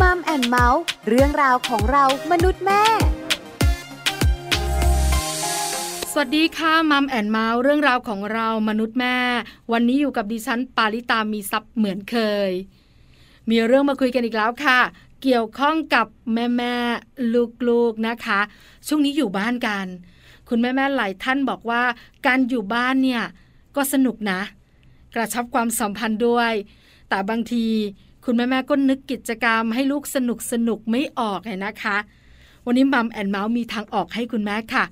Mom and Mouth เรื่องราวของเรามนุษย์แม่ สวัสดีค่ะ Mom and Mouth เรื่องราวของเรามนุษย์แม่ วันนี้อยู่กับดิฉันปาริตามีซัพ์เหมือนเคย มีเรื่องมาคุยกันอีกแล้วค่ะ เกี่ยวข้องกับแม่แม่ลูกๆนะคะ ช่วงนี้อยู่บ้านกัน คุณแม่แม่หลายท่านบอกว่า การอยู่บ้านเนี่ยก็สนุกนะ กระชับความสัมพันธ์ด้วย แต่บางที คุณแม่แม่ก็นึกกิจกรรมให้ลูกสนุกสนุกไม่ออกเลยนะคะ วันนี้มัมแอนเมาส์มีทางออกให้คุณแม่ค่ะ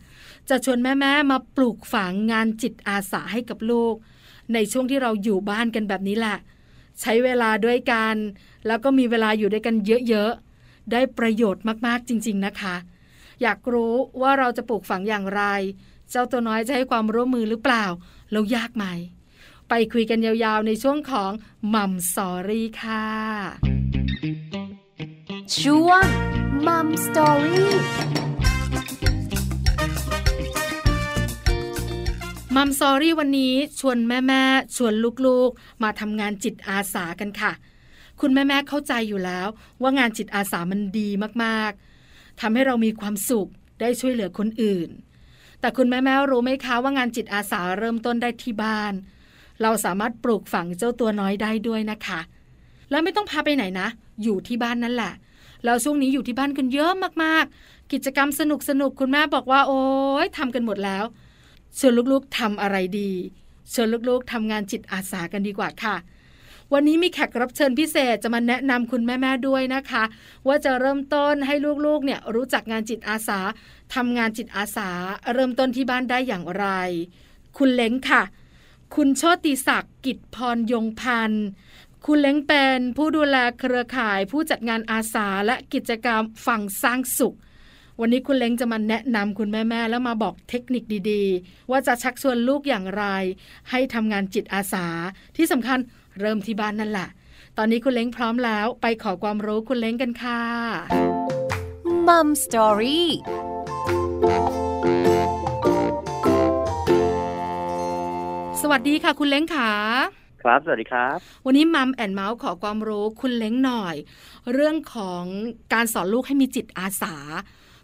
จะชวนแม่แม่มาปลูกฝังงานจิตอาสาให้กับลูก ในช่วงที่เราอยู่บ้านกันแบบนี้แหละ ใช้เวลาด้วยกัน แล้วก็มีเวลาอยู่ด้วยกันเยอะๆ ได้ประโยชน์มากๆจริง ๆนะคะ อยากรู้ว่าเราจะปลูกฝังอย่างไร เจ้าตัวน้อยจะให้ความร่วมมือหรือเปล่า แล้วยากไหม ไปคุยกันยาวๆในช่วงของ Mom Story ค่ะช่วง Mom Story Mom Story วันนี้ชวนแม่ๆชวนลูกๆ มาทำงานจิตอาสากันค่ะ คุณแม่ๆเข้าใจอยู่แล้ว ว่างานจิตอาสามันดีมากๆทำให้เรามีความสุขได้ช่วยเหลือคนอื่น แต่คุณแม่ๆรู้ไหมคะว่างานจิตอาสาเริ่มต้นได้ที่บ้าน เราสามารถปลูกฝังเจ้าตัวน้อยได้ด้วยนะคะ แล้วไม่ต้องพาไปไหนนะ อยู่ที่บ้านนั่นแหละแล้วช่วงนี้อยู่ที่บ้านกันเยอะมากๆ กิจกรรมสนุกสนุกคุณแม่บอกว่าโอ้ยทำกันหมดแล้วเชวนลูกๆทำอะไรดีเชวนลูกๆทำงานจิตอาสากันดีกว่าค่ะ วันนี้มีแขกรับเชิญพิเศษจะมาแนะนำคุณแม่ๆด้วยนะคะ ว่าจะเริ่มต้นให้ลูกๆเนี่ยรู้จักงานจิตอาสาทำงานจิตอาสา เริ่มต้นที่บ้านได้อย่างไร คุณเล้งค่ะ คุณโชติศักดิ์กิจพรยงพันธ์คุณเล้งเป็นผู้ดูแลเครือข่ายผู้จัดงานอาสาและกิจกรรมฝั่งสร้างสุข วันนี้คุณเล้งจะมาแนะนำคุณแม่ๆแล้วมาบอกเทคนิคดีๆ ว่าจะชักชวนลูกอย่างไร ให้ทำงานจิตอาสาที่สำคัญเริ่มที่บ้านนั่นแหละ ตอนนี้คุณเล้งพร้อมแล้วไปขอความรู้คุณเล้งกันค่ะมัมสตอรี่ วัสดีค่ะ คุณเล้งขาครับ สวัสดีครับ วันนี้มัมแอนเมาส์ขอความรู้คุณเล้งหน่อย เรื่องของการสอนลูกให้มีจิตอาสา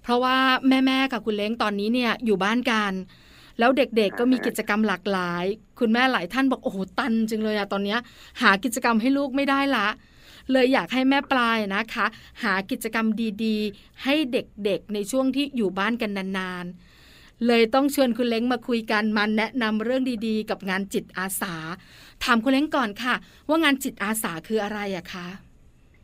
เพราะว่าแม่ๆกับคุณเล้งตอนนี้เนี่ยอยู่บ้านกัน แล้วเด็กๆก็มีกิจกรรมหลากหลาย คุณแม่หลายท่านบอกโอ้โหตันจังเลยอะตอนเนี้ย หากิจกรรมให้ลูกไม่ได้ละ เลยอยากให้แม่ปลายนะคะ หากิจกรรมดีๆ ให้เด็กๆในช่วงที่อยู่บ้านกันนานๆ เลยต้องชวนคุณเล้งมาคุยกันมาแนะนำเรื่องดีๆ กับงานจิตอาสา ถามคุณเล้งก่อนค่ะ ว่างานจิตอาสาคืออะไรอะคะ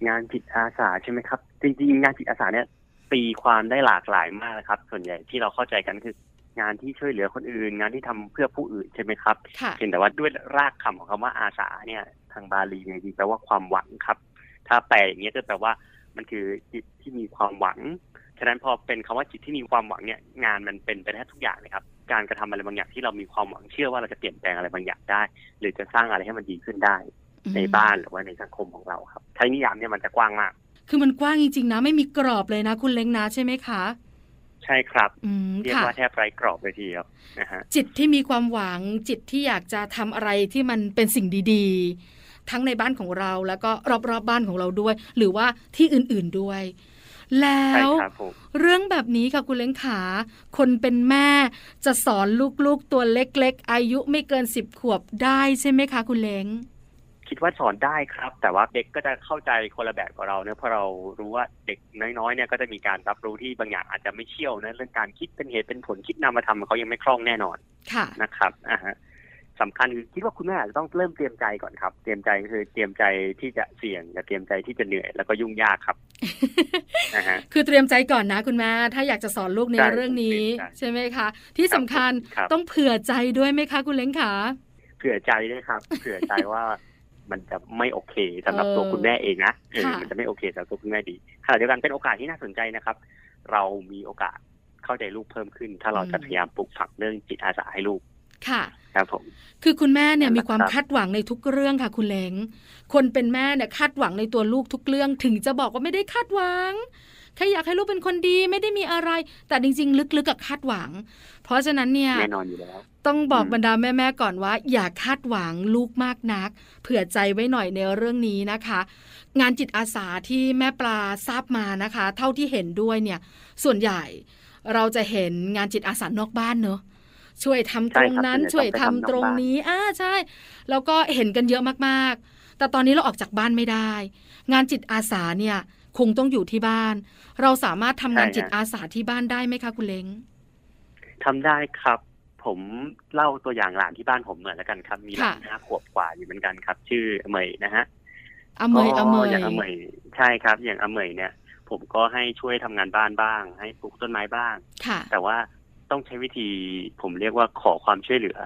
งานจิตอาสาใช่ไหมครับ จริงๆ งานจิตอาสาเนี่ยตีความได้หลากหลายมากนะครับ ส่วนใหญ่ที่เราเข้าใจกันคืองานที่ช่วยเหลือคนอื่น งานที่ทำเพื่อผู้อื่นใช่ไหมครับค่ะเพียงแต่ว่าด้วยรากคำของคำว่าอาสาเนี่ย ทางบาลีเนี่ยจริงๆแปลว่าความหวังครับ ถ้าแปลอย่างนี้ยจะแปลว่ามันคือจิตที่มีความหวัง ฉะนั้นพอเป็นคำว่าจิตที่มีความหวังเนี่ยงานมันเป็นไปได้ทุกอย่างเลยครับ การกระทำอะไรบางอย่างที่เรามีความหวังเชื่อว่าเราจะเปลี่ยนแปลงอะไรบางอย่างได้ หรือจะสร้างอะไรให้มันดีขึ้นได้ ในบ้านหรือว่าในสังคมของเราครับใช้นิยามเนี่ยมันจะกว้างมาก คือมันกว้างจริงๆนะไม่มีกรอบเลยนะ คุณเล้งนะใช่ไหมคะใช่ครับอืมเรียกค่ะว่าแทบไร้กรอบเลยทีเดียวนะฮะจิตที่มีความหวังจิตที่อยากจะทำอะไรที่มันเป็นสิ่งดีๆ ทั้งในบ้านของเราแล้วก็รอบๆบบ้านของเราด้วย หรือว่าที่อื่นๆด้วย แล้ใช่วครับผมเรื่องแบบนี้ค่ะคุณเล้งขา คนเป็นแม่จะสอนลูกๆตัวเล็ก ๆ อายุไม่เกินสิบขวบได้ใช่ไหมคะ คุณเล้งคิดว่าสอนได้ครับ แต่ว่าเด็กก็จะเข้าใจคนละแบบกับเราเนะเพราะเรารู้ว่าเด็กน้อยๆเนี่ยก็จะมีการรับรู้ที่บางอย่างอาจจะไม่เชี่ยวนะเรื่องการคิดเป็นเหตุเป็นผลคิดนามธรรมเขายังไม่คล่องแน่นอนค่ะนะครับอ่าฮะ สำคัญคือคิดว่าคุณแม่อาจจะต้องเริ่มเตรียมใจก่อนครับ เตรียมใจก็คือเตรียมใจที่จะเสี่ยงกับเตรียมใจที่จะเหนื่อยแล้วก็ยุ่งยากครับนะฮะคือเตรียมใจก่อนนะคุณแม่ถ้าอยากจะสอนลูกในใช่เรื่องนี้ ใช่ใช่ไหมคะ ที่สำคัญครับต้องเผื่อใจด้วยไหมคะ คุณเล้งขาเผื่อใจด้วยครับ เผื่อใจว่ามันจะไม่โอเคสำหรับเออตัวคุณแม่เองนะเออค่ะมันจะไม่โอเคสำหรับตัวคุณแม่ดีขณะเดียวกันเป็นโอกาสที่น่าสนใจนะครับ เรามีโอกาสเข้าใจลูกเพิ่มขึ้น ถ้าเราจะพยายามปลูกฝังเรื่องจิตอาสาให้ลูก ค่ะครับผมคือคุณแม่เนี่ยนั่นแหมีละความครับคาดหวังในทุกเรื่องค่ะ คุณเล้งคนเป็นแม่เนี่ยคาดหวังในตัวลูกทุกเรื่อง ถึงจะบอกว่าไม่ได้คาดหวังแค่อยากให้ลูกเป็นคนดีไม่ได้มีอะไร แต่จริง ๆ ลึกๆกับคาดหวัง เพราะฉะนั้นเนี่ยแน่นอนอยู่แล้วต้องบอกอืมบรรดาแม่ๆก่อนว่า อย่าคาดหวังลูกมากนัก เผื่อใจไว้หน่อยในเรื่องนี้นะคะ งานจิตอาสาที่แม่ปลาทราบมานะคะ เท่าที่เห็นด้วยเนี่ย ส่วนใหญ่เราจะเห็นงานจิตอาสานอกบ้านเนอะ ช่วยทำตรงนั้นใช่ครับช่วยทำตรงนี้อ่าใช่ แล้วก็เห็นกันเยอะมากๆ แต่ตอนนี้เราออกจากบ้านไม่ได้ งานจิตอาสาเนี่ยคงต้องอยู่ที่บ้าน เราสามารถทำงานจิตอาสาที่บ้านได้ไหมคะคุณเล้งทำได้ครับ ผมเล่าตัวอย่างหลานที่บ้านผมหน่อยแล้วกันครับ มีหลานค่ะห้าขวบกว่าอยู่เหมือนกันครับ ชื่ออเมยนะฮะอเมยอเมยอย่างอเมยใช่ครับ อย่างอเมยเนี่ย ผมก็ให้ช่วยทำงานบ้านบ้าง ให้ปลูกต้นไม้บ้างค่ะแต่ว่า ต้องใช้วิธีผมเรียกว่าขอความช่วยเหลือ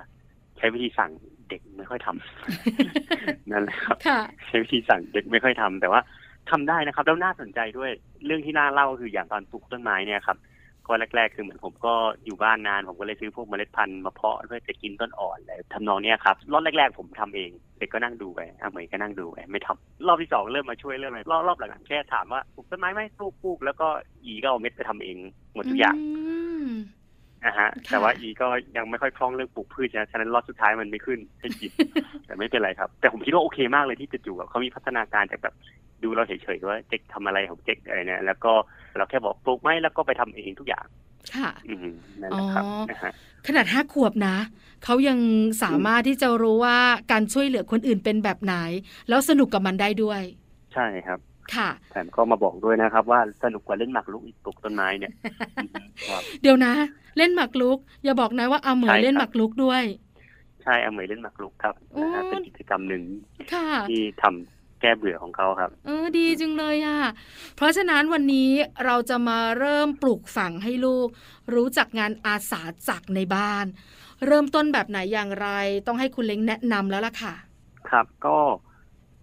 ใช้วิธีสั่งเด็กไม่ค่อยทำนั่นแหละครับค่ะใช้วิธีสั่งเด็กไม่ค่อยทำแต่ว่าทำได้นะครับ แล้วน่าสนใจด้วยเรื่องที่น่าเล่าคืออย่างตอนปลูกต้นไม้เนี่ยครับก็แรกๆคือเหมือนผมก็อยู่บ้านนานผมก็เลยซื้อพวกเมล็ดพันธุ์มาเพาะเพื่อจะกินต้นอ่อนอะไรทำนองเนี้ยครับรอบแรกๆผมทำเองเด็กก็นั่งดูไปอะเหมยก็นั่งดูไปไม่ทำรอบที่สองเริ่มมาช่วยเริ่มอะไรรอบรอบหลังๆแค่ถามว่าปลูกต้นไม้ไหมปลูกปลูกแล้วก็อีก็เอาเม็ดไปทำเองหมดทุกอย่างม นะฮะค่ะแต่ว่าอีก็ยังไม่ค่อยคล่องเรื่องปลูกพืชนะฉะนั้นรอบสุดท้ายมันไม่ขึ้นให้กินแต่ไม่เป็นไรครับ แต่ผมคิดว่าโอเคมากเลยที่จะจู่ๆเขามีพัฒนาการจากแบบดูเราเฉยๆว่าเจ๊กทำอะไรของเจ๊กอะไรเนี่ยแล้วก็เราแค่บอกปลูกไหมแล้วก็ไปทำเองทุกอย่าง ค่ะอืมนั่นแหละครับอ๋อนะฮะขนาดห้าขวบนะเขายังสามารถที่จะรู้ว่าการช่วยเหลือคนอื่นเป็นแบบไหน แล้วสนุกกับมันได้ด้วย ใช่ครับ ค่ะแถมก็มาบอกด้วยนะครับ ว่าสนุกกว่าเล่นหมากรุกอีกปลูกต้นไม้เนี่ยอืมครับเดี๋ยวนะ เล่นหมากรุก อย่าบอกนะว่าอาเหมใช่ยครับเล่นหมากรุกด้วย ใช่เอาเหมยเล่นหมากรุกครับนะฮะโอ้เป็นกิจกรรมหนึ่งค่ะที่ทำแก้เบื่อของเขาครับ เออดีจังเลยอะ เพราะฉะนั้นวันนี้เราจะมาเริ่มปลูกฝังให้ลูก รู้จักงานอาสาจักในบ้าน เริ่มต้นแบบไหนอย่างไร ต้องให้คุณเล้งแนะนำแล้วล่ะค่ะ ครับก็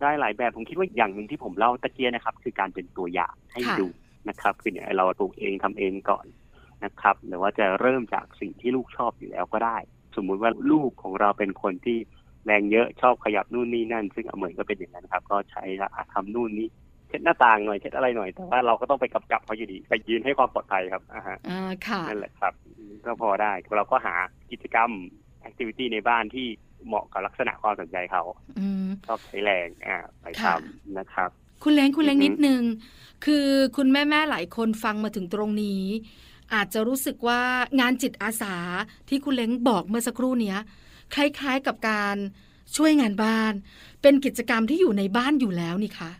ได้หลายแบบผมคิดว่าอย่างหนึ่งที่ผมเล่าตะเกียนะครับ คือการเป็นตัวอย่างให้ค่ะ ดูนะครับคือเนี่ยเราปลูกเองทำเองก่อนนะครับ หรือว่าจะเริ่มจากสิ่งที่ลูกชอบอยู่แล้วก็ได้ สมมุติว่าลูกของเราเป็นคนที่แรงเยอะชอบขยับนู่นนี่นั่น ซึ่งอเมยก็เป็นอย่างนั้นครับ ก็ใช้ละอะทำนู่นนี่เช็ดหน้าต่างหน่อยเช็ดอะไรหน่อยแต่ว่าเราก็ต้องไปกำกับเขาอยู่ดีไปยืนให้ความปลอดภัยครับอ่าฮะ อ่าค่ะ นั่นแหละครับ ก็พอได้เราก็หากิจกรรม แอคทิวิตี้ในบ้านที่ เหมาะกับลักษณะความสนใจเขาอืมชอบใช้แรงอ่าไปทค่ะำนะครับ คุณเล้งคุณเล้งอือฮึนิดนึง คือคุณแม่แม่ๆหลายคนฟังมาถึงตรงนี้ อาจจะรู้สึกว่างานจิตอาสาที่คุณเล้งบอกเมื่อสักครู่เนี้ย คล้ายๆกับการช่วยงานบ้าน เป็นกิจกรรมที่อยู่ในบ้านอยู่แล้วนี่คะ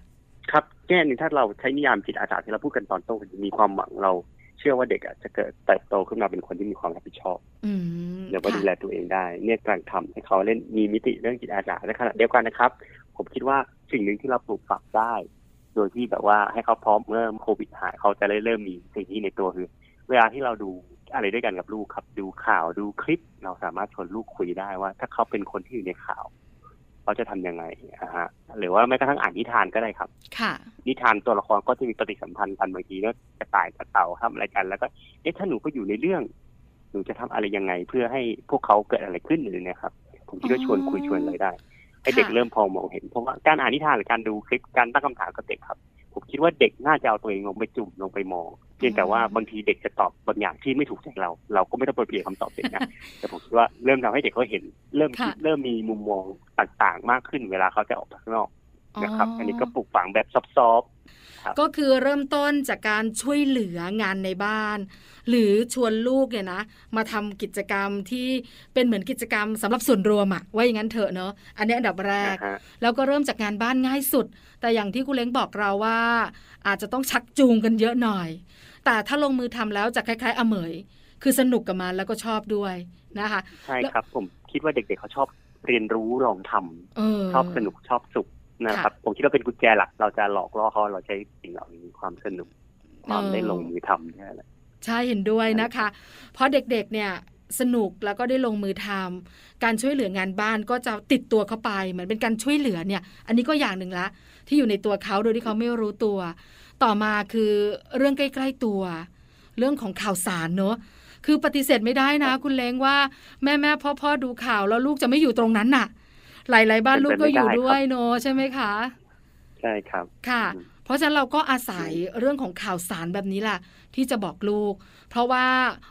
ครับแง่หนึ่งถ้าเราใช้นิยามจิตอาสาที่เราพูดกันตอนต้นมีความหวังเราเชื่อว่าเด็กอะจะเกิดเติบโตขึ้นมาเป็นคนที่มีความรับผิดชอบอืมแล้วก็ค่ะดูแลตัวเองได้ เนี่ยกำลังทำให้เขาเล่นมีมิติเรื่องจิตอาสาในขณะเดียวกันนะครับ ผมคิดว่าสิ่งหนึ่งที่เราปลูกฝังได้ โดยที่แบบว่าให้เขาพร้อมเมื่อโควิดหายเขาจะได้เริ่มมีสิ่งที่ในตัวคือ เวลาที่เราดูอะไรด้วยกันกับลูกครับ ดูข่าวดูคลิป เราสามารถชวนลูกคุยได้ว่า ถ้าเขาเป็นคนที่อยู่ในข่าว เขาจะทำยังไงอ่าฮะหรือว่าแม้กระทั่งอ่านนิทานก็ได้ครับ ค่ะ นิทานตัวละครก็จะมีปฏิสัมพันธ์กันบางทีก็กระต่ายกับเต่าทำอะไรกันแล้วก็เอ๊ะถ้าหนูก็อยู่ในเรื่อง หนูจะทำอะไรยังไง เพื่อให้พวกเขาเกิดอะไรขึ้นหรือเนี่ยครับ ผมคิดว่าชวนคุยชวนอะไรได้ ให้เด็กค่ะเริ่มพอมองเห็นเพราะว่าการอ่านนิทานหรือการดูคลิปการตั้งคำถามกับเด็กครับ ผมคิดว่าเด็กน่าจะเอาตัวเองลงไปจุ่มลงไปมองเพียงแต่ว่าบางทีเด็กจะตอบบางอย่างที่ไม่ถูกใจเรา เราก็ไม่ต้องไปเปลี่ยนคำตอบเด็กนะแต่ผมคิดว่าเริ่มทำให้เด็กเขาเห็น เริ่มคิดค่ะเริ่มมีมุมมองต่างๆ มากขึ้นเวลาเขาจะออกไปข้างนอกนะครับ อันนี้ก็ปลูกฝังแบบซอฟต์ๆครับ ก็คือเริ่มต้นจากการช่วยเหลืองานในบ้าน หรือชวนลูกเนี่ยนะ มาทำกิจกรรมที่เป็นเหมือนกิจกรรมสำหรับส่วนรวมอะว่าอย่างนั้นเถอะเนอะอันนี้อันดับแรกนะฮะแล้วก็เริ่มจากงานบ้านง่ายสุด แต่อย่างที่คุณเล้งบอกเราว่า อาจจะต้องชักจูงกันเยอะหน่อย แต่ถ้าลงมือทำแล้วจะคล้าย ๆ อเมย คือสนุกกับมันแล้วก็ชอบด้วยนะคะใช่ครับผมคิดว่าเด็กๆเขาชอบเรียนรู้ลองทำเออชอบสนุกชอบสุข นะครับ ผมคิดว่าเป็นกุญแจหลักเราจะหลอกล่อเขาเราใช้สิ่งเหล่านี้ความสนุกความได้ลงมือทำเนี่ยแหละใช่เห็นด้วยนะคะ เพราะเด็กๆเนี่ยสนุกแล้วก็ได้ลงมือทำการช่วยเหลืองานบ้านก็จะติดตัวเข้าไป เหมือนเป็นการช่วยเหลือเนี่ย อันนี้ก็อย่างหนึ่งละ ที่อยู่ในตัวเขาโดยที่เขาไม่รู้ตัว ต่อมาคือเรื่องใกล้ๆตัว เรื่องของข่าวสารเนอะคือปฏิเสธไม่ได้นะ คุณเล้งว่าแม่แม่พ่อพ่อๆดูข่าวแล้วลูกจะไม่อยู่ตรงนั้นน่ะ หลาย ๆ บ้านลูกก็อยู่ด้วยเนอะใช่ไหมคะ ใช่ครับค่ะอืมเพราะฉะนั้นเราก็อาศัยเรื่องของข่าวสารแบบนี้แหละที่จะบอกลูก เพราะว่า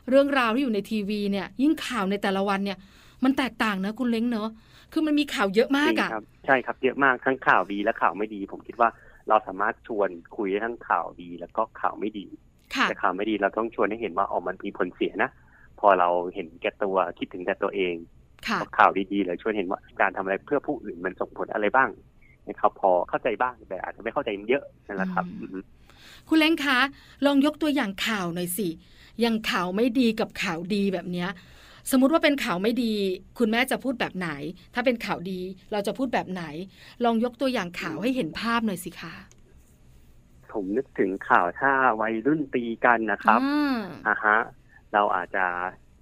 เรื่องราวที่อยู่ในทีวีเนี่ย ยิ่งข่าวในแต่ละวันเนี่ย มันแตกต่างนะคุณเล้งเนอะคือมันมีข่าวเยอะมากอะจริงครับใช่ครับเยอะมากทั้งข่าวดีและข่าวไม่ดี ผมคิดว่าเราสามารถชวนคุยได้ทั้งข่าวดีแล้วก็ข่าวไม่ดีค่ะแต่ข่าวไม่ดีเราต้องชวนให้เห็นว่าอ๋อมันมีผลเสียนะพอเราเห็นแก่ตัวคิดถึงแต่ตัวเองค่ะ ข่าวดีๆเลยชวนเห็นว่าการทำอะไรเพื่อผู้อื่นมันส่งผลอะไรบ้างนะครับพอเข้าใจบ้างแต่อาจจะไม่เข้าใจเยอะนั่นแหละครับอืมอือฮึคุณเล้งคะ ลองยกตัวอย่างข่าวหน่อยสิอย่างข่าวไม่ดีกับข่าวดีแบบเนี้ยสมมุติว่าเป็นข่าวไม่ดี คุณแม่จะพูดแบบไหน ถ้าเป็นข่าวดีเราจะพูดแบบไหน ลองยกตัวอย่างข่าวให้เห็นภาพหน่อยสิคะผมนึกถึงข่าวถ้าวัยรุ่นตีกันนะครับอ่าอ่าฮะ เราอาจจะ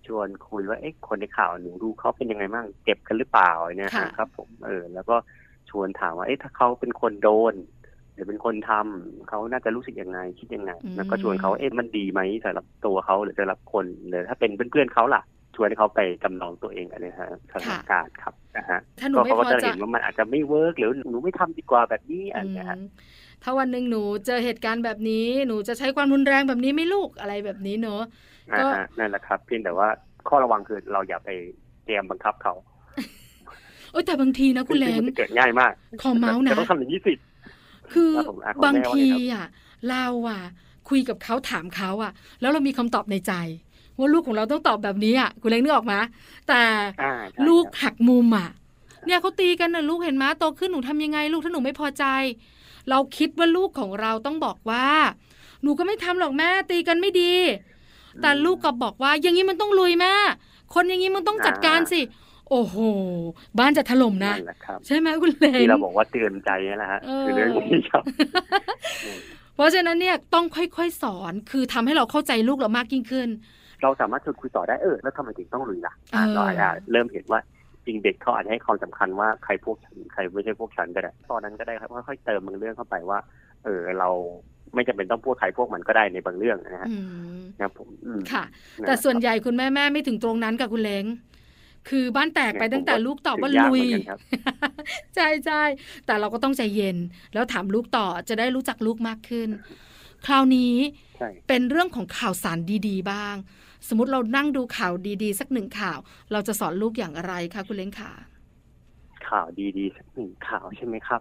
ชวนคุยว่าเอ๊ะคนในข่าวหนูดูเขาเป็นยังไงบ้างเจ็บกันหรือเปล่าเนี่ยฮะครับ ผมเออแล้วก็ชวนถามว่าเอ๊ะถ้าเขาเป็นคนโดนหรือเป็นคนทำเขาน่าจะรู้สึกยังไงคิดยังไง แล้วก็ชวนเขาเอ๊ะมันดีไหมสำหรับตัวเขาหรือสำหรับคนหรือถ้าเป็นเพื่อนๆเขาล่ะชวนให้เขาไปจำลองตัวเองอันนี้ฮะสถานการณ์ครับนะฮะถ้าหนูก็ไม่เขาพก็อจะใจเห็นว่ามันอาจจะไม่เวิร์กหรือหนูไม่ทำดีกว่าแบบนี้อันเนี้ยฮะอืมถ้าวันหนึ่งหนูเจอเหตุการณ์แบบนี้ หนูจะใช้ความรุนแรงแบบนี้ไหม่ลูกอะไรแบบนี้เนอะ ก็อ่าฮะนั่นแหละครับ เพียงแต่ว่าข้อระวังคือเราอย่าไปเตรียมบังคับเขาเอ้ยแต่บางทีนะคุณเล้ซึ่งมันจะเกิดง่ายมากขอเมาส์นะแต่ต้องทำอย่างนี้สิคือครับผมอะขอแม่บางว่าไงทีครับอะเราอะ คุยกับเขาถามเขาอะ แล้วเรามีคำตอบในใจว่าลูกของเราต้องตอบแบบนี้อะคุณเล้งนึกออกไหมแต่อ่าใช่ลูกครับหักมุมอะ เนี่ยเขาตีกันนะลูกเห็นไหมโตขึ้นหนูทำยังไง ลูกถ้าหนูไม่พอใจ เราคิดว่าลูกของเราต้องบอกว่า หนูก็ไม่ทำหรอกแม่ตีกันไม่ดี แต่ลูกก็บอกว่าอย่างนี้มันต้องลุยแม่คนอย่างนี้มันต้องจัดการสิ โอ้โห บ้านจะถล่มนะนั่นแหละครับใช่ไหมคุณเล้งที่เราบอกว่าเตือนใจนี่แหละฮะเออคือเรื่องนี้ครับเพราะฉะนั้นเนี่ยต้องค่อยๆสอนคือทำให้เราเข้าใจลูกเรามากยิ่งขึ้น เราสามารถชวนคุยต่อได้เออแล้วทำไมถึงต้องลุยล่ะอะเออเราอาจจะเริ่มเห็นว่าจริงเด็กเขาอาจจะให้ความสำคัญว่าใครพวกฉันใครไม่ใช่พวกฉันก็ได้ตอนนั้นก็ได้ครับค่อยๆเติมบางเรื่องเข้าไปว่า เออเรา ไม่จำเป็นต้องพวกใครพวกมันก็ได้ในบางเรื่องนะฮะอืมนะครับผมอืมค่ะนั่นหละแต่ส่วนครับใหญ่คุณแม่แม่ไม่ถึงตรงนั้นกับคุณเล้งคือบ้านแตกไปเนี่ยตั้งแต่ผมว่าลูกตอบว่าถึงยากลุยเหมือนกันครับใช่ใช่แต่เราก็ต้องใจเย็น แล้วถามลูกต่อจะได้รู้จักลูกมากขึ้น คราวนี้ใช่เป็นเรื่องของข่าวสารดีๆ บ้าง สมมติเรานั่งดูข่าวดีๆ สักหนึ่งข่าว เราจะสอนลูกอย่างไรคะคุณเล้งขาข่าวดีๆสักหนึ่งข่าวใช่ไหมครับ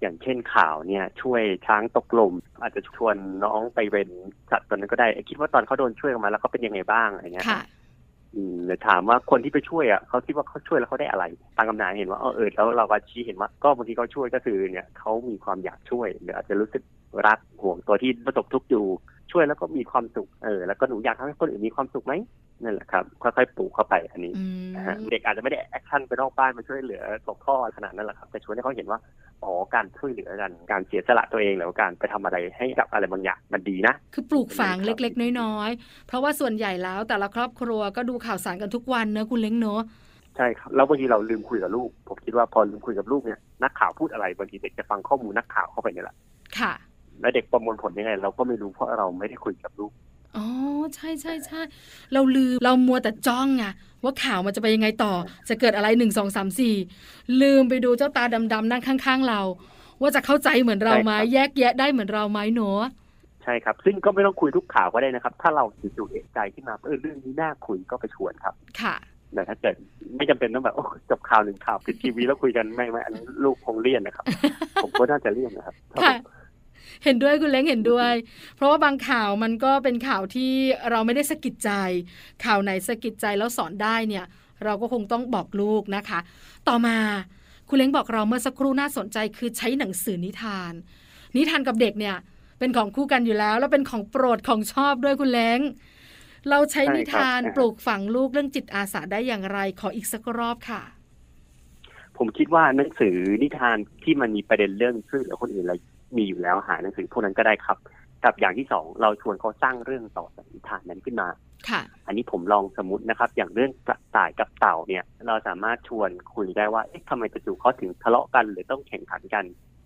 อย่างเช่นข่าวเนี่ยช่วยช้างตกลม อาจจะชวนน้องไปเป็นสัตว์ตัวนั้นก็ได้คิดว่าตอนเขาโดนช่วยออกมาแล้วเขาเป็นยังไงบ้างอะไรเงี้ยค่ะอืมหรือถามว่าคนที่ไปช่วยอะเขาคิดว่าเขาช่วยแล้วเขาได้อะไรตามคำนายเห็นว่าเออเออแล้วเราก็ชี้เห็นว่าก็บางทีเขาช่วยก็คือเนี่ยเขามีความอยากช่วยหรืออาจจะรู้สึกรักห่วงตัวที่ประสบทุกข์อยู่ช่วยแล้วก็มีความสุขเออแล้วก็หนูอยากทำให้คนอื่นมีความสุขไหม นั่นแหละครับ ค่อยๆปลูกเข้าไปอันนี้อืมนะฮะเด็กอาจจะไม่ได้ action ไปนอกบ้านมาช่วยเหลือตกท่อขนาดนั้นแหละครับแต่ชวนให้เขาเห็นว่าอ๋อการช่วยเหลือกันการเสียสละตัวเองหรือว่าการไปทำอะไรให้กับอะไรบางอย่างมันดีนะ คือปลูกฝังครับเล็ก ๆ น้อยๆเพราะว่าส่วนใหญ่แล้วแต่ละครอบครัวก็ดูข่าวสารกันทุกวันเนอะคุณเล้งเนอะใช่ครับแล้วบางทีเราลืมคุยกับลูก ผมคิดว่าพอลืมคุยกับลูกเนี่ยนักข่าวพูดอะไรบางทีเด็กจะฟังข้อมูลนักข่าวเข้าไปเนี่ยแหละค่ะ แล้วเด็กประมวลผลยังไง เราก็ไม่รู้เพราะเราไม่ได้คุยกับลูก อ๋อใช่ใช่ใช่เราลืมเรามัวแต่จ้องไงว่าข่าวมันจะไปยังไงต่อ จะเกิดอะไรหนึ่งสองสามสี่ลืมไปดูเจ้าตาดำๆนั่งข้างๆเรา ว่าจะเข้าใจเหมือนเราไหมใช่ครับแยกแยะได้เหมือนเราไหมเนอะใช่ครับ ซึ่งก็ไม่ต้องคุยทุกข่าวก็ได้นะครับ ถ้าเราจู่ๆเอกใจขึ้นมาเออเรื่องนี้น่าคุยก็ไปชวนครับ ค่ะแต่ถ้าเกิดไม่จำเป็นต้องแบบโอ้จบข่าวหนึ่งข่าวปิดทีวีแล้วคุยกันไม่ไม่อันนี้ลูกคงเลี่ยนนะครับ ผมก็น่าจะเลี่ยนนะครับครับค่ะผม เห็นด้วยคุณเล้งเห็นด้วย เพราะว่าบางข่าวมันก็เป็นข่าวที่เราไม่ได้สะกิดใจ ข่าวไหนสะกิดใจแล้วสอนได้เนี่ย เราก็คงต้องบอกลูกนะคะ ต่อมาคุณเล้งบอกเราเมื่อสักครู่น่าสนใจคือใช้หนังสือนิทาน นิทานกับเด็กเนี่ยเป็นของคู่กันอยู่แล้ว แล้วเป็นของโปรดของชอบด้วยคุณเล้งเราใช้นิทานปลูกฝังลูกเรื่องจิตอาสาได้อย่างไร ขออีกสักรอบค่ะ ผมคิดว่าหนังสือนิทานที่มันมีประเด็นเรื่องช่วยเหลือคนอื่นอะไร มีอยู่แล้วหาหนังสือพวกนั้นก็ได้ครับ กับอย่างที่สองเราชวนเขาสร้างเรื่องต่อจากนิทานนั้นขึ้นมาค่ะ อันนี้ผมลองสมมตินะครับ อย่างเรื่องกระต่ายกับเต่าเนี่ย เราสามารถชวนคุยได้ว่าเอ๊ะทำไมจู่ๆเขาถึงทะเลาะกันหรือต้องแข่งขันกัน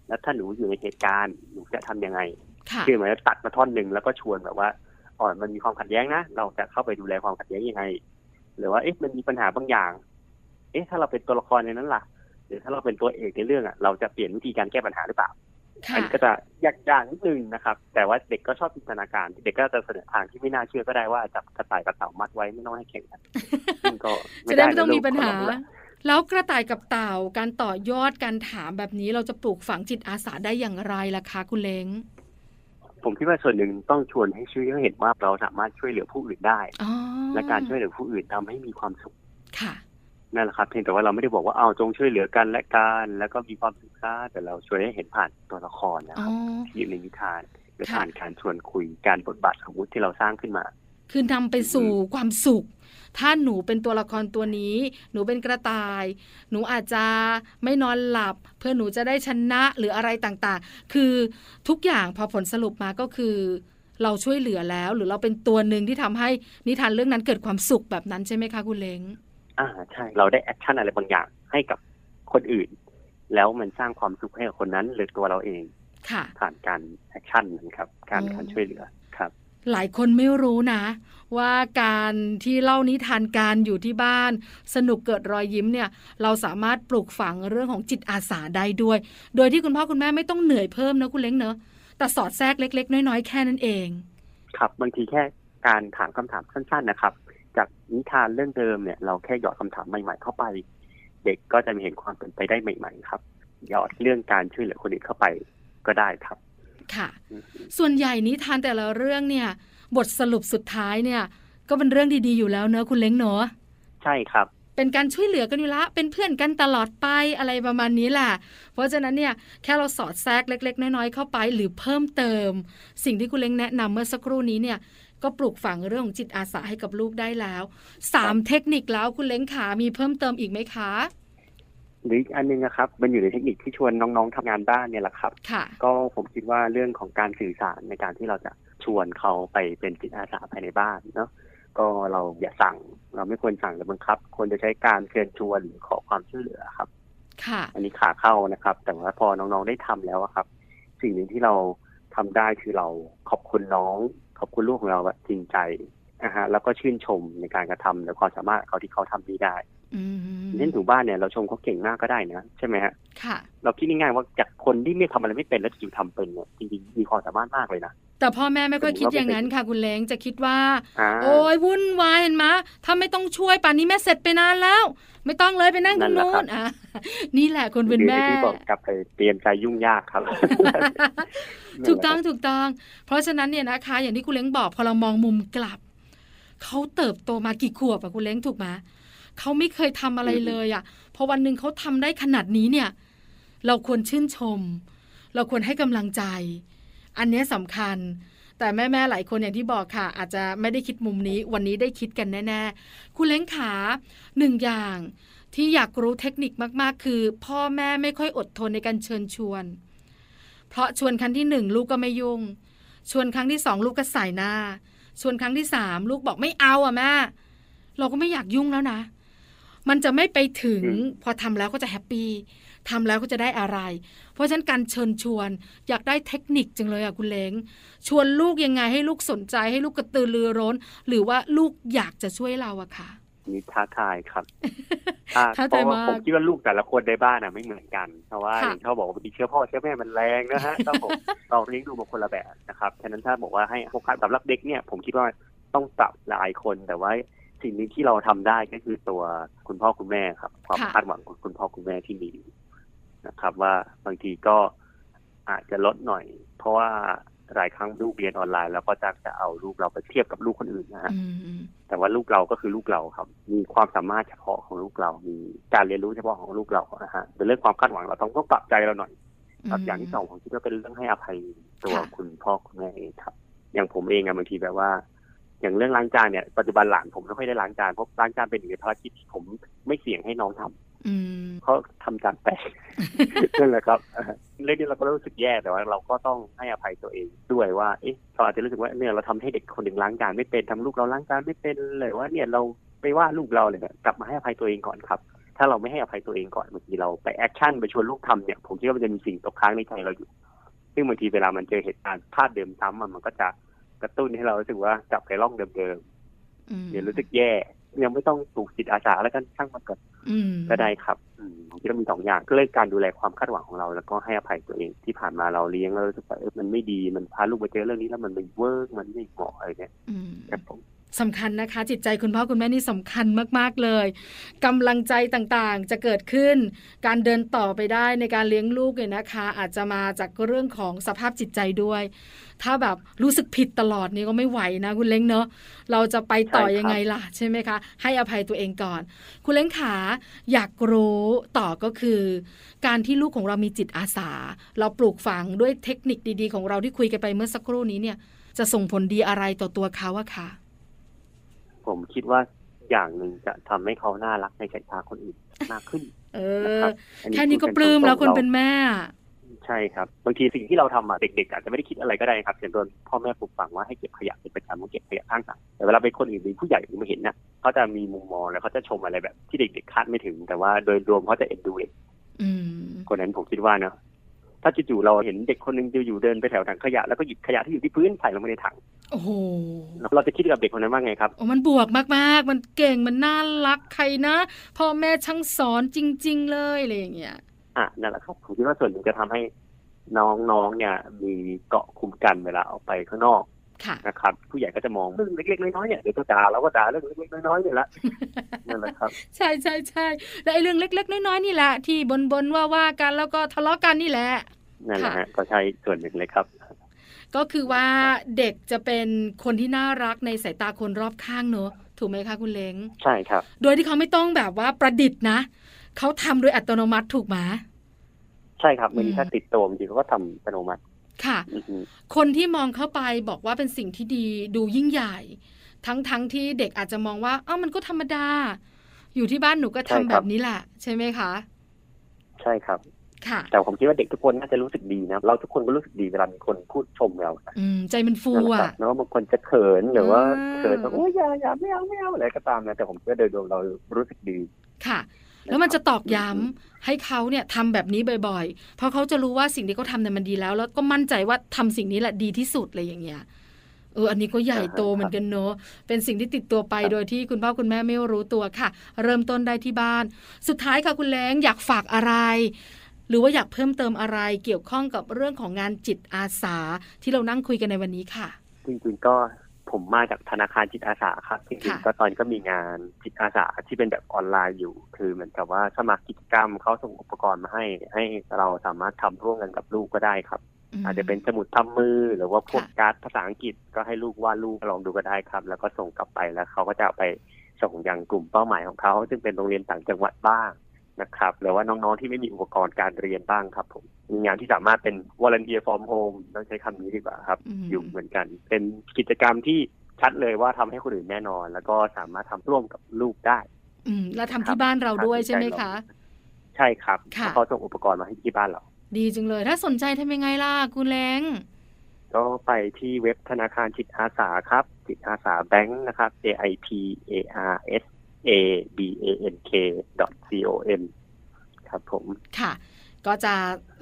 แล้วถ้าหนูอยู่ในเหตุการณ์หนูจะทำยังไงค่ะคือเหมือนตัดมาท่อนหนึ่งแล้วก็ชวนแบบว่าอ๋อมันมีความขัดแย้งนะเราจะเข้าไปดูแลความขัดแย้งยังไง หรือว่าเอ๊ะมันมีปัญหาบางอย่าง เอ๊ะถ้าเราเป็นตัวละครในนั้นล่ะ หรือถ้าเราเป็นตัวเอกในเรื่องอะเราจะเปลี่ยนวิธีการแก้ปัญหาหรือเปล่าค่ะ อันก็จะยากๆนิดนึงนะครับ แต่ว่าเด็กก็ชอบจินตนาการ เด็กก็จะเสนอทางที่ไม่น่าเชื่อก็ได้ว่าจับกระต่ายกับเต่ามัดไว้ไม่ต้องให้แข่งกันซึ่งก็จะได้ไม่ต้องมีปัญหาคนละเรื่องแล้วกระต่ายกับเต่าการต่อยอดการถามแบบนี้เราจะปลูกฝังจิตอาสาได้อย่างไรล่ะคะคุณเล้งผมคิดว่าส่วนหนึ่งต้องชวนให้ช่วยให้เห็นว่าเราสามารถช่วยเหลือผู้อื่นได้อ๋อและการช่วยเหลือผู้อื่นทำให้มีความสุขค่ะ นั่นแหละครับเพียงแต่ว่าเราไม่ได้บอกว่าเอาจงช่วยเหลือกันและกันแล้วก็มีความสุขซะแต่เราช่วยให้เห็นผ่านตัวละครนะอ๋คอรับที่อยู่ในนิทานหรือค่ะผ่านการชวนคุยการบทบาทสมมติที่เราสร้างขึ้นมา คือนำไปสู่ความสุข ถ้าหนูเป็นตัวละครตัวนี้ หนูเป็นกระต่าย หนูอาจจะไม่นอนหลับ เพื่อหนูจะได้ชนะหรืออะไรต่างๆ คือทุกอย่างพอผลสรุปมาก็คือเราช่วยเหลือแล้ว หรือเราเป็นตัวหนึ่งที่ทำให้นิทานเรื่องนั้นเกิดความสุขแบบนั้นใช่ไหมคะคุณเล้ง อ่าใช่เราได้ action อะไรบางอย่างให้กับคนอื่น แล้วมันสร้างความสุขให้กับคนนั้นหรือตัวเราเองค่ะผ่านการ action นั้นครับ การอ๋อการช่วยเหลือครับ หลายคนไม่รู้นะ ว่าการที่เล่านิทานการอยู่ที่บ้าน สนุกเกิดรอยยิ้มเนี่ย เราสามารถปลูกฝังเรื่องของจิตอาสาได้ด้วย โดยที่คุณพ่อคุณแม่ไม่ต้องเหนื่อยเพิ่มนะคุณเล้งเนอะแต่สอดแทรกเล็ก ๆ น้อยๆแค่นั้นเอง ครับบางทีแค่การถามคำถามสั้น ๆนะครับจาก นิทานเรื่องเดิมเนี่ยเราแค่หยอดคำถามใหม่ ๆ เข้าไป เด็กก็จะมีเห็นความเป็นไปได้ใหม่ ๆ ครับ หยอดเรื่องการช่วยเหลือคนอื่นเข้าไปก็ได้ครับ ค่ะ ส่วนใหญ่นิทานแต่ละเรื่องเนี่ย บทสรุปสุดท้ายเนี่ย ก็เป็นเรื่องดีๆอยู่แล้วเนอะคุณเล้งเนอะใช่ครับเป็นการช่วยเหลือกันอยู่ละ เป็นเพื่อนกันตลอดไปอะไรประมาณนี้แหละ เพราะฉะนั้นเนี่ยแค่เราสอดแทรกเล็ก ๆ น้อยๆเข้าไป หรือเพิ่มเติม สิ่งที่คุณเล้งแนะนำเมื่อสักครู่นี้เนี่ย ก็ปลูกฝังเรื่องของจิตอาสาให้กับลูกได้แล้วสามเทคนิคแล้วคุณเล้งขามีเพิ่มเติมอีกไหมคะหรืออีกอันหนึงนะครับ มันอยู่ในเทคนิคที่ชวนน้องๆทำงานบ้านเนี่ยแหละครับค่ะก็ผมคิดว่าเรื่องของการสื่อสารในการที่เราจะชวนเขาไปเป็นจิตอาสาภายในบ้านเนาะก็เราอย่าสั่ง เราไม่ควรสั่งหรือบังคับ ควรจะใช้การเชิญชวนหรือขอความช่วยเหลือครับ ค่ะ อันนี้ขาเข้านะครับ แต่ว่าพอน้องๆได้ทำแล้วอะครับ สิ่งหนึ่งที่เราทำได้คือเราขอบคุณน้อง ขอบคุณลูกของเราแบบจริงใจ นะฮะแล้วก็ชื่นชมในการกระทำและความสามารถของเขาที่เขาทำดีได้อืมเช่นถูบ้านเนี่ยเราชมเขาเก่งมากก็ได้นะใช่ไหมฮะค่ะ เราคิดง่ายๆว่าจากคนที่ไม่ทำอะไรไม่เป็นแล้วจู่ๆทำเป็นเนี่ยจริงๆมีความสามารถมากเลยนะแต่พ่อแม่ไม่ค่อยคิดอย่างนั้นค่ะคุณเล้งจะคิดว่าอ่าโอ้ยวุ่นวายเห็นไหมยถ้าไม่ต้องช่วยป่านนี้แม่เสร็จไปนานแล้ว ไม่ต้องเลยไปนั่งตรงนู้นอะนี่แหละคนเป็นแม่คือที่บอกกลับไปเตรียมใจยุ่งยากครับถูกต้องถูกต้อง เพราะฉะนั้นเนี่ยนะคะ อย่างที่คุณเล้งบอกพอเรามองมุมกลับ เขาเติบโตมากี่ขวบอะคุณเล้งถูกไหมเขาไม่เคยทำอะไรเลยอะพอวันหนึ่งเขาทำได้ขนาดนี้เนี่ย เราควรชื่นชม เราควรให้กำลังใจ อันนี้ยสำคัญ แต่แม่ๆหลายคนอย่างที่บอกค่ะ อาจจะไม่ได้คิดมุมนี้ วันนี้ได้คิดกันแน่ๆคุณเล้งขาหนึ่งอย่างที่อยากรู้เทคนิคมากๆ คือ พ่อแม่ไม่ค่อยอดทนในการเชิญชวน เพราะชวนครั้งที่หนึ่งลูกก็ไม่ยุ่ง ชวนครั้งที่สองลูกก็ใส่หน้า ชวนครั้งที่สามลูกบอกไม่เอาอะแม่เราก็ไม่อยากยุ่งแล้วนะ มันจะไม่ไปถึงอืมพอทำแล้วก็จะแฮปปี้ทำแล้วก็จะได้อะไร เพราะฉะนั้นการเชิญชวน อยากได้เทคนิคจังเลยอะคุณเล้งชวนลูกยังไงให้ลูกสนใจให้ลูกกระตือรือร้น หรือว่าลูกอยากจะช่วยเราอะค่ะ มีท้าทายครับอ่าท้าเพทายราะว่ามากผมคิดว่าลูกแต่ละคนในบ้านน่ะไม่เหมือนกัน เพราะว่าค่ะอย่างที่เขาบอกว่าบางทีเชื้อพ่อเชื้อแม่มันแรงนะฮะต้องผมเราเลี้ยงดูมาคนละแบบนะครับฉะนั้นถ้าบอกว่าให้โฟกัสสำหรับเด็กเนี่ย ผมคิดว่าต้องปรับหลายคนแต่ว่าสิ่งหนึงที่เราทำได้ก็คือตัวคุณพ่อคุณแม่ครับ ความค่ะคาดหวังของคุณพ่อคุณแม่ที่มีอยู่นะครับ ว่าบางทีก็อาจจะลดหน่อย เพราะว่า หลายครั้งลูกเรียนออนไลน์ แล้วก็จะจะเอาลูกเราไปเทียบกับลูกคนอื่นนะฮะอืมแต่ว่าลูกเราก็คือลูกเราครับ มีความสามารถเฉพาะของลูกเรา มีการเรียนรู้เฉพาะของลูกเรานะฮะเป็นเรื่องความคาดหวังเราต้องต้องปรับใจเราหน่อยครับอย่างที่สองผมคิดว่าเป็นเรื่องให้อภัยตัวค่ะคุณพ่อคุณแม่เองครับ อย่างผมเองอะบางทีแบบว่า อย่างเรื่องล้างจานเนี่ยปัจจุบันหลานผมไม่ค่อยได้ล้างจานเพราะล้างจานเป็นหนึ่งในภารกิจที่ผมไม่เสี่ยงให้น้องทำอืม เขาทำจานแตกนั่นแหละครับเอ่อเรื่องนี้เราก็รู้สึกแย่แต่ว่า เราก็ต้องให้อภัยตัวเองด้วยว่าเอ๊ะเราอาจจะรู้สึกว่าเนี่ยเราทำให้เด็กคนหนึ่งล้างจานไม่เป็นทำลูกเราล้างจานไม่เป็นเลยว่าเนี่ยเราไปว่าลูกเราเลยเนี่ยกลับมาให้อภัยตัวเองก่อนครับ ถ้าเราไม่ให้อภัยตัวเองก่อนบางทีเราไป action ไปชวนลูกทำเนี่ยผมคิดว่ามันจะมีสิ่งตกค้างในใจเราอยู่ ซึ่งบางทีเวลามันเจอเหตุการณ์พลาดเดิมซ้ำอะมันก็จะกระตุ้นให้เรารู้สึกว่ากลับไปร่องเดิมๆอืมเดี๋ยวรู้สึกแย่ ยังไม่ต้องปลูกจิตอาสาแล้วกันช่างมันก่อนอืมก็ได้ครับอืมผมคิดว่ามีสองอย่างก็เลยการดูแลความคาดหวังของเรา แล้วก็ให้อภัยตัวเองที่ผ่านมาเราเลี้ยงแล้วรู้สึกว่าเออมันไม่ดีมันพาลูกไปเจอเรื่องนี้แล้วมันไม่เวิร์กมันไม่เหมาะอะไรเนี่ยอืมครับผม สำคัญนะคะ จิตใจคุณพ่อคุณแม่นี่สำคัญมากๆเลยกำลังใจต่างๆจะเกิดขึ้น การเดินต่อไปได้ในการเลี้ยงลูกเนี่ยนะคะ อาจจะมาจากเรื่องของสภาพจิตใจด้วย ถ้าแบบรู้สึกผิดตลอดนี่ก็ไม่ไหวนะ คุณเล้งเนอะเราจะไปต่อยังไงล่ะใช่ไหมคะ ให้อภัยตัวเองก่อน คุณเล้งขาอยากรู้ต่อก็คือ การที่ลูกของเรามีจิตอาสา เราปลูกฝังด้วยเทคนิคดีๆ ของเราที่คุยกันไปเมื่อสักครู่นี้เนี่ยจะส่งผลดีอะไรต่อตัวเขาอะคะ ผมคิดว่าอย่างหนึ่งจะทำให้เขาน่ารักในสายตาคนอื่นมากขึ้น เอนะอครับแค่นี้ก็ปลื้มแล้วคนเป็นแม่อะใช่ครับบางทีสิ่งที่เราทำอะเด็กๆอาจจะไม่ได้คิดอะไรก็ได้ครับอย่างโดนพ่อแม่ปลูกฝังว่าให้เก็บขยะเป็นประจำต้องเก็บขยะข้างทางแต่เวลาเป็นคนอื่นเป็นผู้ใหญ่หรือมาเห็นน่ะเขาจะมีมุมมองแล้วเขาจะชมอะไรแบบที่เด็กๆคาดไม่ถึง แต่ว่าโดยรวมเขาจะเอ็นดูเด็กอืมคนนั้นผมคิดว่านะถ้าจู่ๆเราเห็นเด็กคนหนึงอยู่ๆเดินไปแถวถังขยะแล้วก็หยิบขยะที่อยู่ที่พื้นใส่ลงไปในถัง โอ้โหเราจะคิดกับเด็กคนนั้นว่าไงครับโอ้มันบวกมากๆ มันเก่งมันน่ารักใครนะพ่อแม่ช่างสอนจริง ๆ เลยอะไรอย่างเงี้ยอะนั่นแหละครับผมคิดว่าส่วนหนึ่งจะทำให้น้องๆเนี่ย มีเกาะคุ้มกันเวลาออกไปข้างนอกค่ะนะครับ ผู้ใหญ่ก็จะมองเรื่องเล็กๆน้อยๆเนี่ยเดี๋ยวก็ด่าเราก็ด่าเรื่องเล็กๆน้อยๆเนี่ยละนั่นแหละครับ ใช่ใช่ใช่แล้วไอ้เรื่องเล็ก ๆ น้อยๆนี่แหละที่บนบนๆว่าว่ากันแล้วก็ทะเลาะกันนี่แหละนั่นแหละฮะก็ใช่ส่วนหนึ่งเลยครับ ก็คือว่าเด็กจะเป็นคนที่น่ารักในสายตาคนรอบข้างเนอะถูกไหมคะคุณเล้งใช่ครับ โดยที่เขาไม่ต้องแบบว่าประดิษฐ์นะเขาทำโดยอัตโนมัติถูกไหมใช่ครับบางทีอืมถ้าติดตัวบางทีเขาก็ทำอัตโนมัติค่ะอือฮึคนที่มองเข้าไปบอกว่าเป็นสิ่งที่ดีดูยิ่งใหญ่ ทั้งทั้งที่เด็กอาจจะมองว่าเอ้ามันก็ธรรมดา อยู่ที่บ้านหนูก็ทำแบบนี้แหละ ใช่ไหมคะ ใช่ครับค่ะ แต่ผมคิดว่าเด็กทุกคนน่าจะรู้สึกดีนะ เราทุกคนก็รู้สึกดีเวลามีคนพูดชมเรานะอืมใจมันฟูนั่นแหละครัอะบแล้วบางคนจะเขินหรือว่าอ่าเขินแบบโอ้ยอย่าอย่าไม่เอาไม่เอาอะไรก็ตามนะแต่ผมคิดว่าโดยรวมเรารู้สึกดีค่ะแล้วมันจะตอกย้ำให้เขาเนี่ยทำแบบนี้บ่อยๆ เพราะเขาจะรู้ว่าสิ่งที่เขาทำเนี่ยมันดีแล้ว แล้วก็มั่นใจว่าทำสิ่งนี้แหละดีที่สุดอะไรอย่างเงี้ย เออ อันนี้ก็ใหญ่โตเหมือนกันเนอะ เป็นสิ่งที่ติดตัวไปครับโดยที่คุณพ่อคุณแม่ไม่รู้ตัวค่ะ เริ่มต้นได้ที่บ้าน สุดท้ายค่ะคุณแล้งอยากฝากอะไรห รือว่าอยากเพิ่มเติมอะไรเกี่ยวข้องกับเรื่องของงานจิตอาสาที่เรานั่งคุยกันในวันนี้ค่ะ จริงๆก็ผมมาจากธนาคารจิตอาสาครับจริงค่ะๆก็ตอนนก็มีงานจิตอาสาที่เป็นแบบออนไลน์อยู่ คือเหมือนกับว่าสมัครกิจกรรมเขาส่งอุปกรณ์มาให้ ให้เราสามารถทำร่วมกันกับลูกก็ได้ครับมอาจจะเป็นสมุดทำมือหรือว่าพวกค่ะการ์ดภาษาอังกฤษก็ให้ลูกวาดรูปลองดูก็ได้ครับ แล้วก็ส่งกลับไปแล้วเขาก็จะเอาไปส่งยังกลุ่มเป้าหมายของเขา ซึ่งเป็นโรงเรียนต่างจังหวัดบ้าง นะครับหรือว่าน้องๆที่ไม่มีอุปกรณ์การเรียนบ้างครับผมมีงานที่สามารถเป็น volunteer from home ต้องใช้คำนี้ดีกว่าครับมอยู่เหมือนกัน เป็นกิจกรรมที่ชัดเลยว่าทำให้คนอื่นแน่นอน แล้วก็สามารถทำร่วมกับลูกได้ อืมแล้วทำที่บ้านเราด้วยใช่ไหมคะ ใช่ครับค่ะเพราะเขาส่งอุปกรณ์มาให้ที่บ้านเรา ดีจังเลย ถ้าสนใจทำยังไงล่ะคุณแล้งก็ไปที่เว็บธนาคารจิตอาสาครับ จิตอาสาแบงค์นะครับ A I P A R S A B A N K c o m ครับผม ค่ะ ก็จะ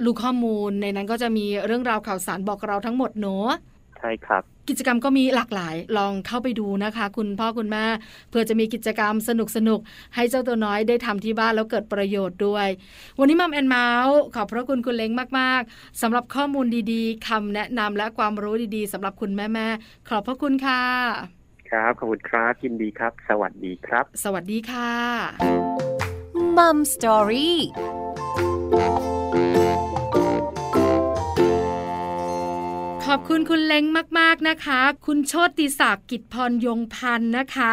รู้ข้อมูลในนั้นก็จะมีเรื่องราวข่าวสารบอกเราทั้งหมดเนอะใช่ครับ กิจกรรมก็มีหลากหลายลองเข้าไปดูนะคะ คุณพ่อคุณแม่เพื่อจะมีกิจกรรมสนุกสนุกๆให้เจ้าตัวน้อยได้ทำที่บ้านแล้วเกิดประโยชน์ด้วย วันนี้มัมแอนเมาส์ขอบพระคุณคุณเล้งมาก ๆสำหรับข้อมูลดีๆคำแนะนำและความรู้ดีๆสำหรับคุณแม่ๆขอบพระคุณค่ะ ครับขอบคุณครับยินดีครับ สวัสดีครับ สวัสดีค่ะมัมสตอรี่ขอบคุณคุณเล้งมาก ๆ นะคะ คุณโชติศักดิ์กิจพรยงพันธ์นะคะ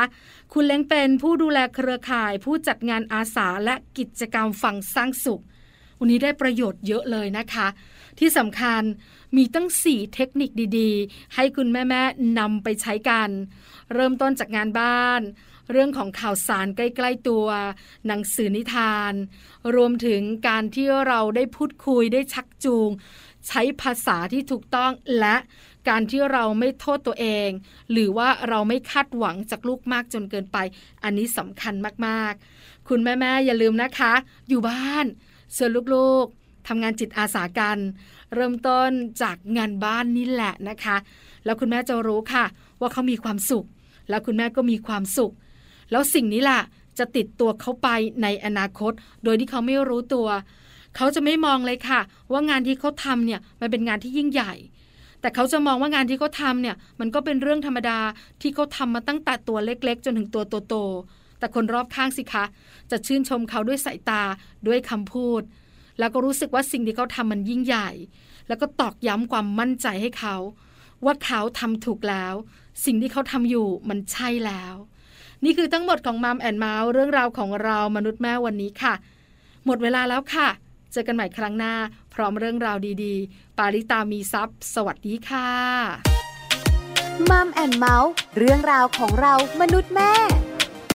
คุณเล้งเป็นผู้ดูแลเครือข่าย ผู้จัดงานอาสาและกิจกรรมฝั่งสร้างสุข วันนี้ได้ประโยชน์เยอะเลยนะคะ ที่สำคัญมีตั้ง 4 เทคนิคดีๆ ให้คุณแม่ๆนำไปใช้กัน เริ่มต้นจากงานบ้าน เรื่องของข่าวสารใกล้ ๆ ตัว หนังสือนิทาน รวมถึงการที่เราได้พูดคุยได้ชักจูง ใช้ภาษาที่ถูกต้องและการที่เราไม่โทษตัวเอง หรือว่าเราไม่คาดหวังจากลูกมากจนเกินไป อันนี้สำคัญมากๆ คุณแม่ ๆ อย่าลืมนะคะ อยู่บ้านส่วนลูกๆ ทำงานจิตอาสากัน เริ่มต้นจากงานบ้านนี่แหละนะคะ แล้วคุณแม่จะรู้ค่ะ ว่าเขามีความสุข แล้วคุณแม่ก็มีความสุข แล้วสิ่งนี้แหละจะติดตัวเขาไปในอนาคต โดยที่เขาไม่รู้ตัว เขาจะไม่มองเลยค่ะ ว่างานที่เขาทำเนี่ยมันเป็นงานที่ยิ่งใหญ่ แต่เขาจะมองว่างานที่เขาทำเนี่ย มันก็เป็นเรื่องธรรมดาที่เขาทามาตั้งแต่ตัวเล็ก ๆ จนถึงตัวโตๆแต่คนรอบข้างสิคะ จะชื่นชมเขาด้วยสายตาด้วยคำพูด แล้วก็รู้สึกว่าสิ่งที่เขาทำมันยิ่งใหญ่ แล้วก็ตอกย้ำความมั่นใจให้เขา ว่าเขาทำถูกแล้ว สิ่งที่เขาทำอยู่มันใช่แล้ว นี่คือทั้งหมดของมัมแอนเมาส์เรื่องราวของเรามนุษย์แม่วันนี้ค่ะ หมดเวลาแล้วค่ะ เจอกันใหม่ครั้งหน้า พร้อมเรื่องราวดีๆ ปาริตามีซัพ์สวัสดีค่ะมัมแอนเมาส์เรื่องราวของเรามนุษย์แม่